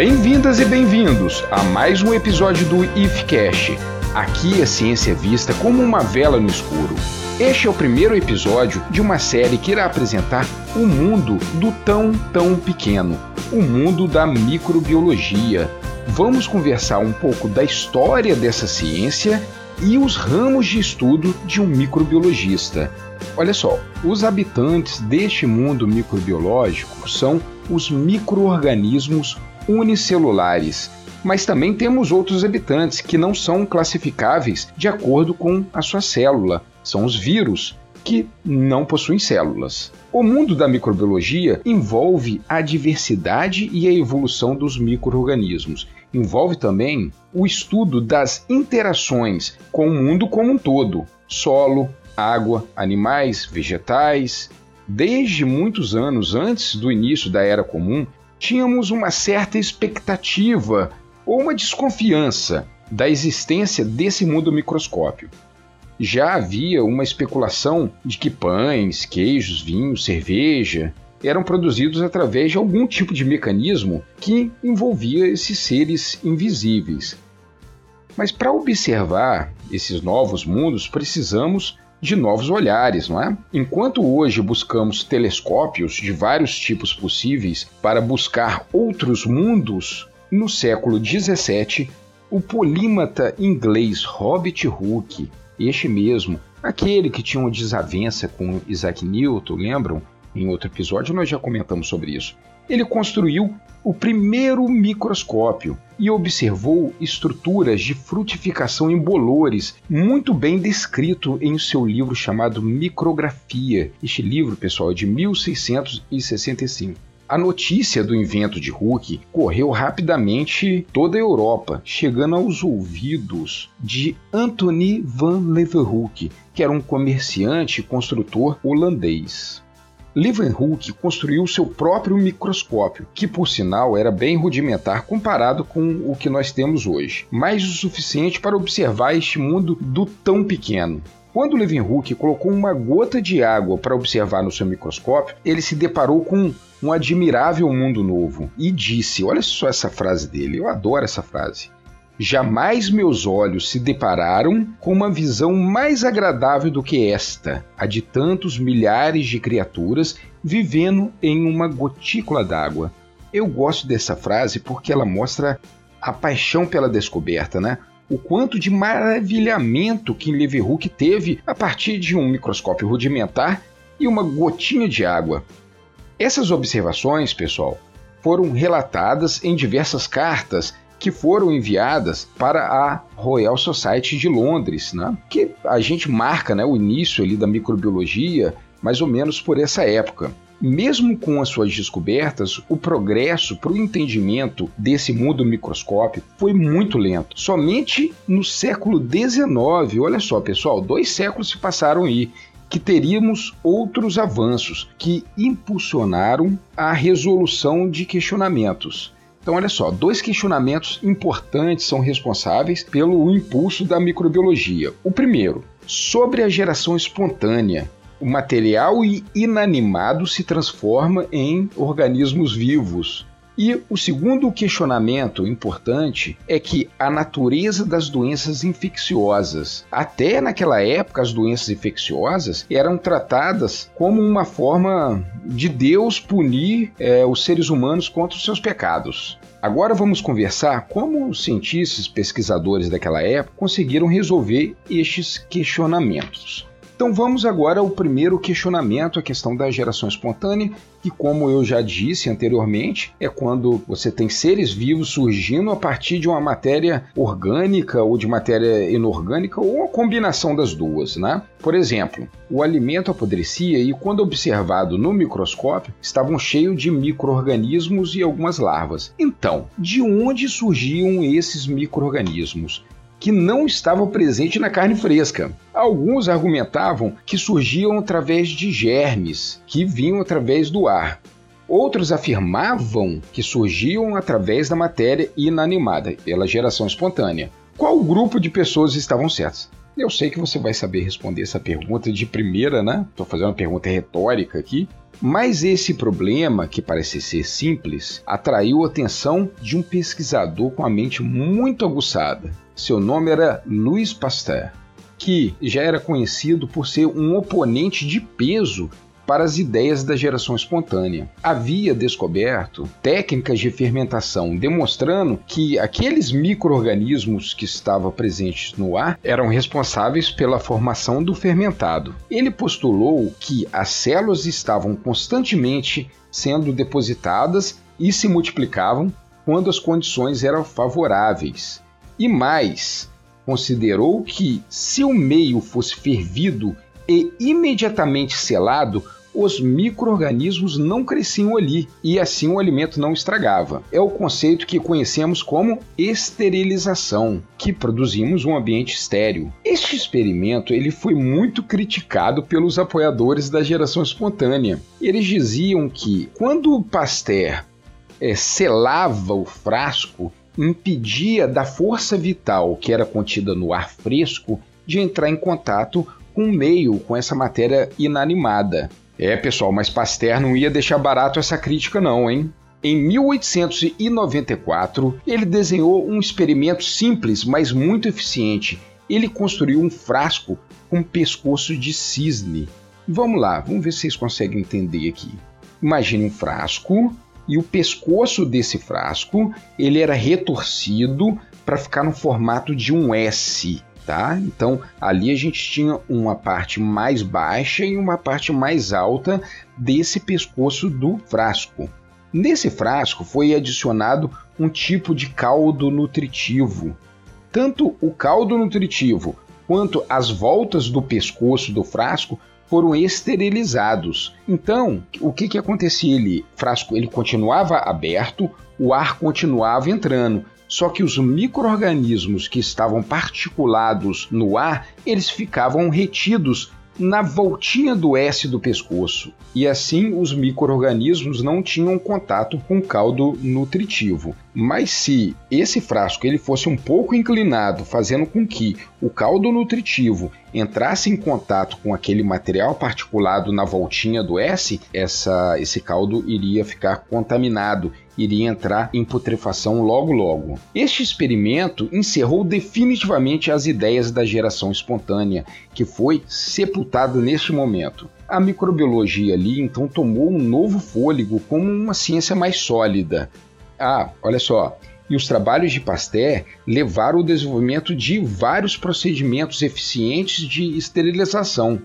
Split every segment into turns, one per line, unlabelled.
Bem-vindas e bem-vindos a mais um episódio do IFCast. Aqui a ciência é vista como uma vela no escuro. Este é o primeiro episódio de uma série que irá apresentar o mundo do tão tão pequeno, o mundo da microbiologia. Vamos conversar um pouco da história dessa ciência e os ramos de estudo de um microbiologista. Olha só, os habitantes deste mundo microbiológico são os microorganismos unicelulares, mas também temos outros habitantes que não são classificáveis de acordo com a sua célula. São os vírus, que não possuem células. O mundo da microbiologia envolve a diversidade e a evolução dos microorganismos. Envolve também o estudo das interações com o mundo como um todo: solo, água, animais, vegetais. Desde muitos anos antes do início da Era Comum, tínhamos uma certa expectativa ou uma desconfiança da existência desse mundo microscópio. Já havia uma especulação de que pães, queijos, vinhos, cerveja eram produzidos através de algum tipo de mecanismo que envolvia esses seres invisíveis. Mas para observar esses novos mundos, precisamos de novos olhares, não é? Enquanto hoje buscamos telescópios de vários tipos possíveis para buscar outros mundos, no século 17, o polímata inglês Robert Hooke, este mesmo, aquele que tinha uma desavença com Isaac Newton, lembram? Em outro episódio nós já comentamos sobre isso. Ele construiu o primeiro microscópio e observou estruturas de frutificação em bolores, muito bem descrito em seu livro chamado Micrografia. Este livro, pessoal, é de 1665. A notícia do invento de Hooke correu rapidamente toda a Europa, chegando aos ouvidos de Anthony van Leeuwenhoek, que era um comerciante e construtor holandês. Leeuwenhoek construiu seu próprio microscópio, que por sinal era bem rudimentar comparado com o que nós temos hoje, mas o suficiente para observar este mundo do tão pequeno. Quando Leeuwenhoek colocou uma gota de água para observar no seu microscópio, ele se deparou com um admirável mundo novo e disse: Olha só essa frase dele, eu adoro essa frase. Jamais meus olhos se depararam com uma visão mais agradável do que esta, a de tantos milhares de criaturas vivendo em uma gotícula d'água. Eu gosto dessa frase porque ela mostra a paixão pela descoberta, né? O quanto de maravilhamento que Leeuwenhoek teve a partir de um microscópio rudimentar e uma gotinha de água. Essas observações, pessoal, foram relatadas em diversas cartas que foram enviadas para a Royal Society de Londres, né? que a gente marca né, o início ali da microbiologia mais ou menos por essa época. Mesmo com as suas descobertas, o progresso para o entendimento desse mundo microscópico foi muito lento. Somente no século XIX, olha só pessoal, dois séculos se passaram aí, que teríamos outros avanços que impulsionaram a resolução de questionamentos. Então, olha só, dois questionamentos importantes são responsáveis pelo impulso da microbiologia. O primeiro, sobre a geração espontânea. O material inanimado se transforma em organismos vivos. E o segundo questionamento importante é que a natureza das doenças infecciosas. Até naquela época, as doenças infecciosas eram tratadas como uma forma de Deus punir é, os seres humanos contra os seus pecados. Agora vamos conversar como os cientistas pesquisadores daquela época conseguiram resolver estes questionamentos. Então vamos agora ao primeiro questionamento, a questão da geração espontânea, que como eu já disse anteriormente, é quando você tem seres vivos surgindo a partir de uma matéria orgânica ou de matéria inorgânica ou uma combinação das duas, né? Por exemplo, o alimento apodrecia e quando observado no microscópio, estavam cheios de microorganismos e algumas larvas. Então, de onde surgiam esses microorganismos? Que não estavam presentes na carne fresca. Alguns argumentavam que surgiam através de germes que vinham através do ar. Outros afirmavam que surgiam através da matéria inanimada, pela geração espontânea. Qual grupo de pessoas estavam certas? Eu sei que você vai saber responder essa pergunta de primeira, né? Estou fazendo uma pergunta retórica aqui. Mas esse problema, que parece ser simples, atraiu a atenção de um pesquisador com a mente muito aguçada. Seu nome era Louis Pasteur, que já era conhecido por ser um oponente de peso para as ideias da geração espontânea. Havia descoberto técnicas de fermentação demonstrando que aqueles micro-organismos que estavam presentes no ar eram responsáveis pela formação do fermentado. Ele postulou que as células estavam constantemente sendo depositadas e se multiplicavam quando as condições eram favoráveis. E mais, considerou que se o meio fosse fervido e imediatamente selado, os micro-organismos não cresciam ali e assim o alimento não estragava. É o conceito que conhecemos como esterilização, que produzimos um ambiente estéril. Este experimento ele foi muito criticado pelos apoiadores da geração espontânea. Eles diziam que quando Pasteur é, selava o frasco, impedia da força vital que era contida no ar fresco de entrar em contato com o meio, com essa matéria inanimada. É, pessoal, mas Pasteur não ia deixar barato essa crítica, não, hein? Em 1894, ele desenhou um experimento simples, mas muito eficiente. Ele construiu um frasco com pescoço de cisne. Vamos lá, vamos ver se vocês conseguem entender aqui. Imagine um frasco e o pescoço desse frasco ele era retorcido para ficar no formato de um S tá? Então ali a gente tinha uma parte mais baixa e uma parte mais alta desse pescoço do frasco. Nesse frasco foi adicionado um tipo de caldo nutritivo. Tanto o caldo nutritivo quanto as voltas do pescoço do frasco foram esterilizados. Então, o que, que acontecia ali? O frasco ele continuava aberto, o ar continuava entrando, só que os micro-organismos que estavam particulados no ar, eles ficavam retidos na voltinha do S do pescoço, e assim os micro-organismos não tinham contato com o caldo nutritivo. Mas se esse frasco ele fosse um pouco inclinado, fazendo com que o caldo nutritivo entrasse em contato com aquele material particulado na voltinha do S, essa, esse caldo iria ficar contaminado, iria entrar em putrefação logo logo. Este experimento encerrou definitivamente as ideias da geração espontânea, que foi sepultada neste momento. A microbiologia ali então tomou um novo fôlego como uma ciência mais sólida, ah, olha só. E os trabalhos de Pasteur levaram ao desenvolvimento de vários procedimentos eficientes de esterilização.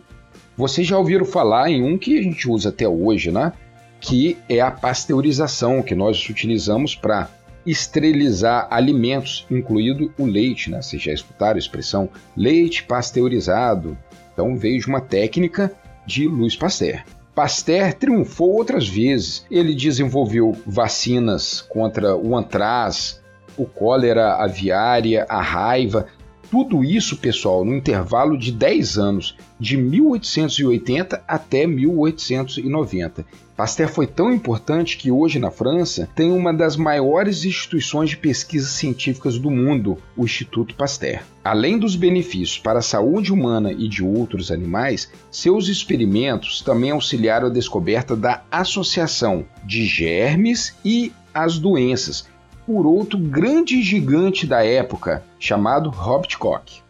Vocês já ouviram falar em um que a gente usa até hoje, né? Que é a pasteurização, que nós utilizamos para esterilizar alimentos, incluído o leite, né? Vocês já escutaram a expressão leite pasteurizado. Então de uma técnica de Louis Pasteur. Pasteur triunfou outras vezes. Ele desenvolveu vacinas contra o antraz, o cólera aviária, a raiva. Tudo isso, pessoal, no intervalo de 10 anos, de 1880 até 1890. Pasteur foi tão importante que hoje na França tem uma das maiores instituições de pesquisas científicas do mundo, o Instituto Pasteur. Além dos benefícios para a saúde humana e de outros animais, seus experimentos também auxiliaram a descoberta da associação de germes e as doenças por outro grande gigante da época, chamado Robert Koch.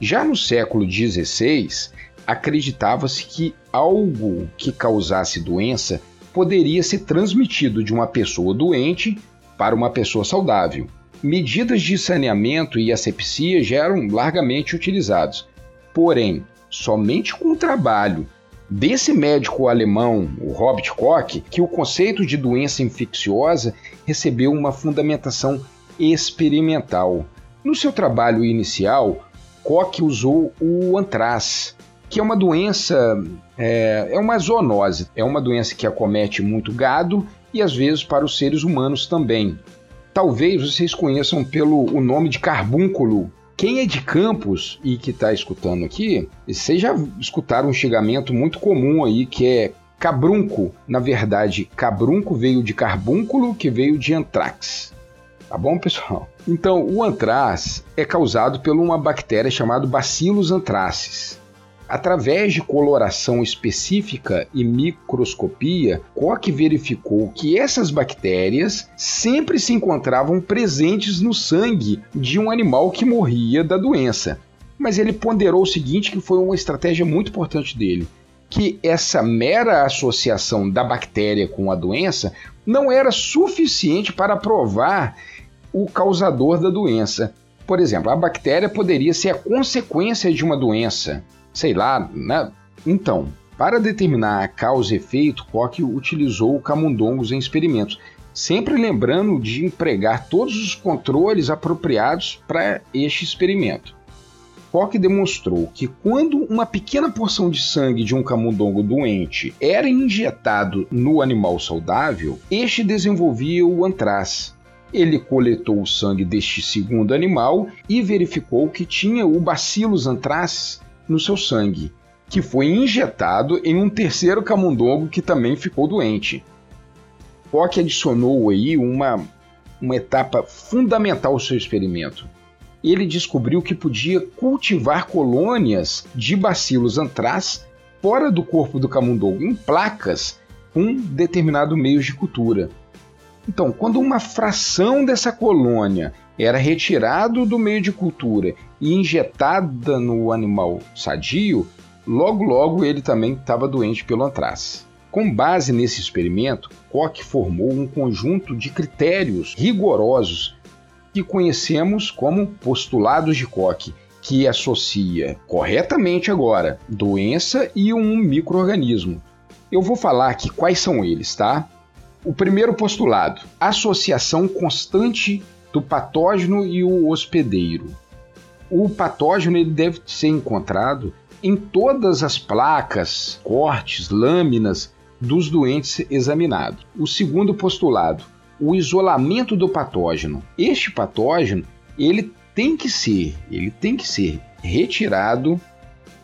Já no século XVI, acreditava-se que algo que causasse doença poderia ser transmitido de uma pessoa doente para uma pessoa saudável. Medidas de saneamento e asepsia já eram largamente utilizados. Porém, somente com o trabalho desse médico alemão, o Robert Koch, que o conceito de doença infecciosa recebeu uma fundamentação experimental. No seu trabalho inicial, Koch usou o antraz, que é uma doença, é, é uma zoonose, é uma doença que acomete muito gado e às vezes para os seres humanos também. Talvez vocês conheçam pelo o nome de carbúnculo. Quem é de Campos e que está escutando aqui, vocês já escutaram um xingamento muito comum aí que é cabrunco. Na verdade, cabrunco veio de carbúnculo, que veio de antrax. Tá bom, pessoal? Então, o antraz é causado por uma bactéria chamada Bacillus anthracis. Através de coloração específica e microscopia, Koch verificou que essas bactérias sempre se encontravam presentes no sangue de um animal que morria da doença. Mas ele ponderou o seguinte, que foi uma estratégia muito importante dele, que essa mera associação da bactéria com a doença não era suficiente para provar o causador da doença. Por exemplo, a bactéria poderia ser a consequência de uma doença, sei lá, né? Então, para determinar a causa e efeito, Koch utilizou camundongos em experimentos, sempre lembrando de empregar todos os controles apropriados para este experimento. Koch demonstrou que quando uma pequena porção de sangue de um camundongo doente era injetado no animal saudável, este desenvolvia o antraz. Ele coletou o sangue deste segundo animal e verificou que tinha o Bacillus anthracis no seu sangue, que foi injetado em um terceiro camundongo que também ficou doente. Koch adicionou aí uma, uma etapa fundamental ao seu experimento. Ele descobriu que podia cultivar colônias de bacilos antraz fora do corpo do camundongo, em placas, com determinado meio de cultura. Então, quando uma fração dessa colônia era retirado do meio de cultura e injetada no animal sadio, logo logo ele também estava doente pelo antraz. Com base nesse experimento, Koch formou um conjunto de critérios rigorosos que conhecemos como postulados de Koch, que associa corretamente agora doença e um microorganismo. Eu vou falar aqui quais são eles, tá? O primeiro postulado: associação constante do patógeno e o hospedeiro. O patógeno ele deve ser encontrado em todas as placas, cortes, lâminas dos doentes examinados. O segundo postulado, o isolamento do patógeno. Este patógeno, ele tem que ser, ele tem que ser retirado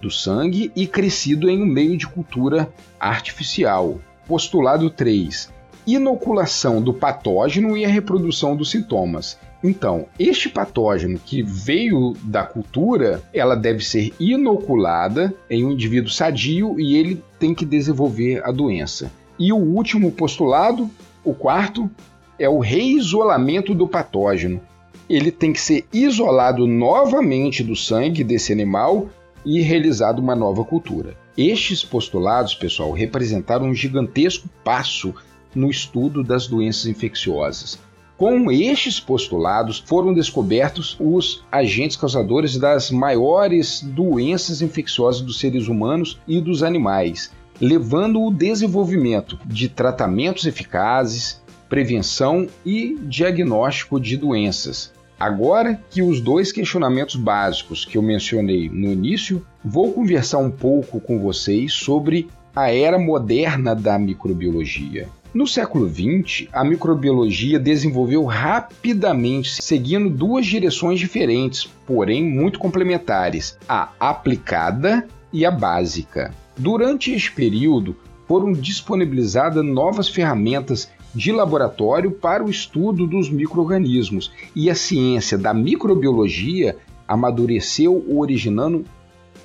do sangue e crescido em um meio de cultura artificial. Postulado 3 inoculação do patógeno e a reprodução dos sintomas. Então, este patógeno que veio da cultura, ela deve ser inoculada em um indivíduo sadio e ele tem que desenvolver a doença. E o último postulado, o quarto, é o reisolamento do patógeno. Ele tem que ser isolado novamente do sangue desse animal e realizado uma nova cultura. Estes postulados, pessoal, representaram um gigantesco passo no estudo das doenças infecciosas. Com estes postulados, foram descobertos os agentes causadores das maiores doenças infecciosas dos seres humanos e dos animais, levando o desenvolvimento de tratamentos eficazes, prevenção e diagnóstico de doenças. Agora que os dois questionamentos básicos que eu mencionei no início, vou conversar um pouco com vocês sobre a era moderna da microbiologia. No século XX, a microbiologia desenvolveu rapidamente, seguindo duas direções diferentes, porém muito complementares: a aplicada e a básica. Durante este período, foram disponibilizadas novas ferramentas de laboratório para o estudo dos microorganismos e a ciência da microbiologia amadureceu originando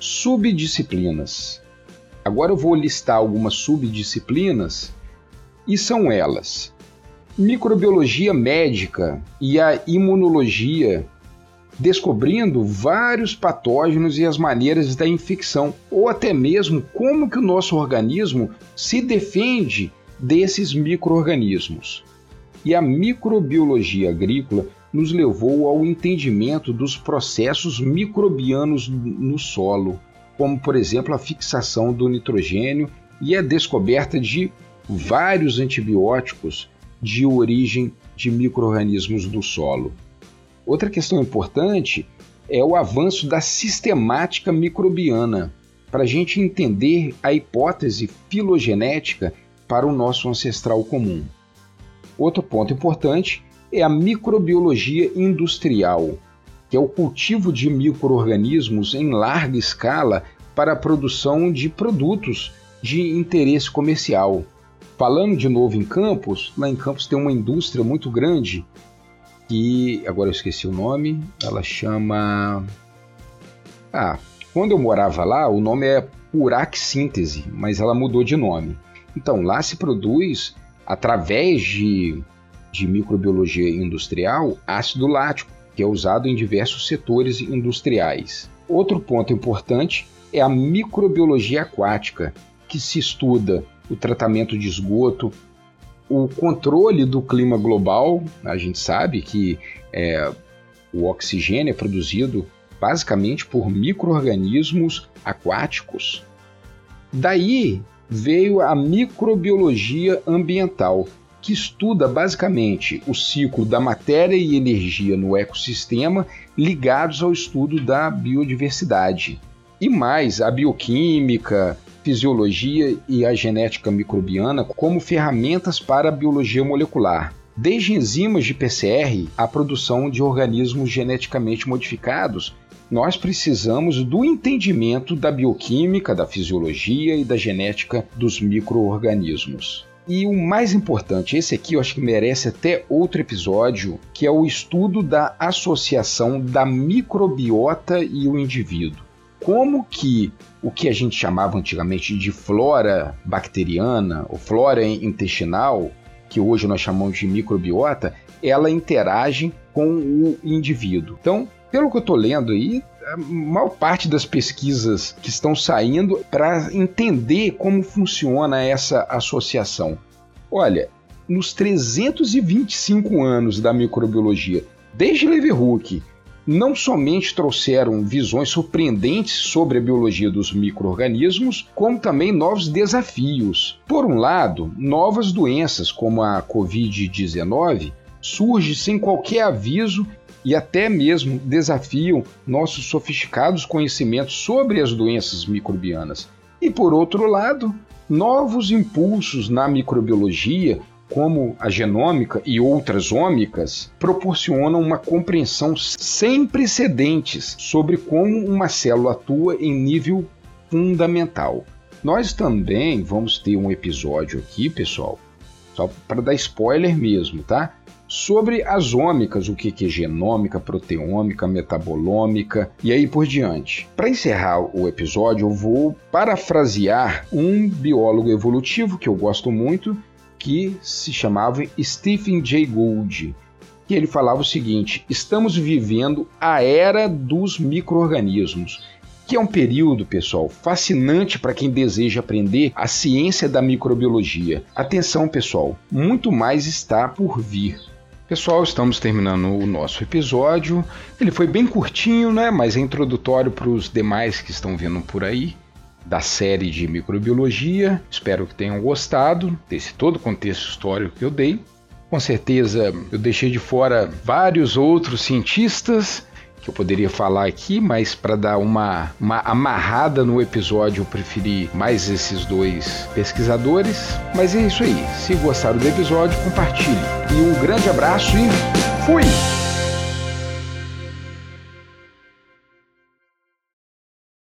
subdisciplinas. Agora eu vou listar algumas subdisciplinas e são elas: microbiologia médica e a imunologia, descobrindo vários patógenos e as maneiras da infecção, ou até mesmo como que o nosso organismo se defende desses microorganismos. E a microbiologia agrícola nos levou ao entendimento dos processos microbianos no solo, como por exemplo a fixação do nitrogênio e a descoberta de vários antibióticos de origem de microrganismos do solo. Outra questão importante é o avanço da sistemática microbiana, para a gente entender a hipótese filogenética para o nosso ancestral comum. Outro ponto importante é a microbiologia industrial, que é o cultivo de microorganismos em larga escala para a produção de produtos de interesse comercial. Falando de novo em Campos, lá em Campos tem uma indústria muito grande que agora eu esqueci o nome, ela chama. Ah, quando eu morava lá, o nome é Purac Síntese, mas ela mudou de nome. Então, lá se produz, através de, de microbiologia industrial, ácido lático, que é usado em diversos setores industriais. Outro ponto importante é a microbiologia aquática, que se estuda o tratamento de esgoto, o controle do clima global. A gente sabe que é, o oxigênio é produzido basicamente por micro-organismos aquáticos. Daí veio a microbiologia ambiental, que estuda basicamente o ciclo da matéria e energia no ecossistema ligados ao estudo da biodiversidade. E mais, a bioquímica, fisiologia e a genética microbiana como ferramentas para a biologia molecular. Desde enzimas de PCR à produção de organismos geneticamente modificados, nós precisamos do entendimento da bioquímica, da fisiologia e da genética dos microorganismos. E o mais importante, esse aqui eu acho que merece até outro episódio, que é o estudo da associação da microbiota e o indivíduo. Como que o que a gente chamava antigamente de flora bacteriana ou flora intestinal, que hoje nós chamamos de microbiota, ela interage com o indivíduo. Então, pelo que eu estou lendo aí, a maior parte das pesquisas que estão saindo para entender como funciona essa associação. Olha, nos 325 anos da microbiologia, desde Leeuwenhoek, não somente trouxeram visões surpreendentes sobre a biologia dos micro-organismos, como também novos desafios. Por um lado, novas doenças como a Covid-19 surgem sem qualquer aviso e até mesmo desafiam nossos sofisticados conhecimentos sobre as doenças microbianas. E por outro lado, novos impulsos na microbiologia, como a genômica e outras ômicas, proporcionam uma compreensão sem precedentes sobre como uma célula atua em nível fundamental. Nós também vamos ter um episódio aqui, pessoal, só para dar spoiler mesmo, tá? sobre as ômicas, o que é genômica, proteômica, metabolômica e aí por diante. Para encerrar o episódio, eu vou parafrasear um biólogo evolutivo que eu gosto muito, que se chamava Stephen Jay Gould. Que ele falava o seguinte: estamos vivendo a era dos micro-organismos que é um período, pessoal, fascinante para quem deseja aprender a ciência da microbiologia. Atenção, pessoal, muito mais está por vir. Pessoal, estamos terminando o nosso episódio. Ele foi bem curtinho, né? Mas é introdutório para os demais que estão vindo por aí da série de microbiologia. Espero que tenham gostado desse todo o contexto histórico que eu dei. Com certeza eu deixei de fora vários outros cientistas que eu poderia falar aqui, mas para dar uma, uma amarrada no episódio, eu preferi mais esses dois pesquisadores. Mas é isso aí. Se gostaram do episódio, compartilhe. E um grande abraço e fui!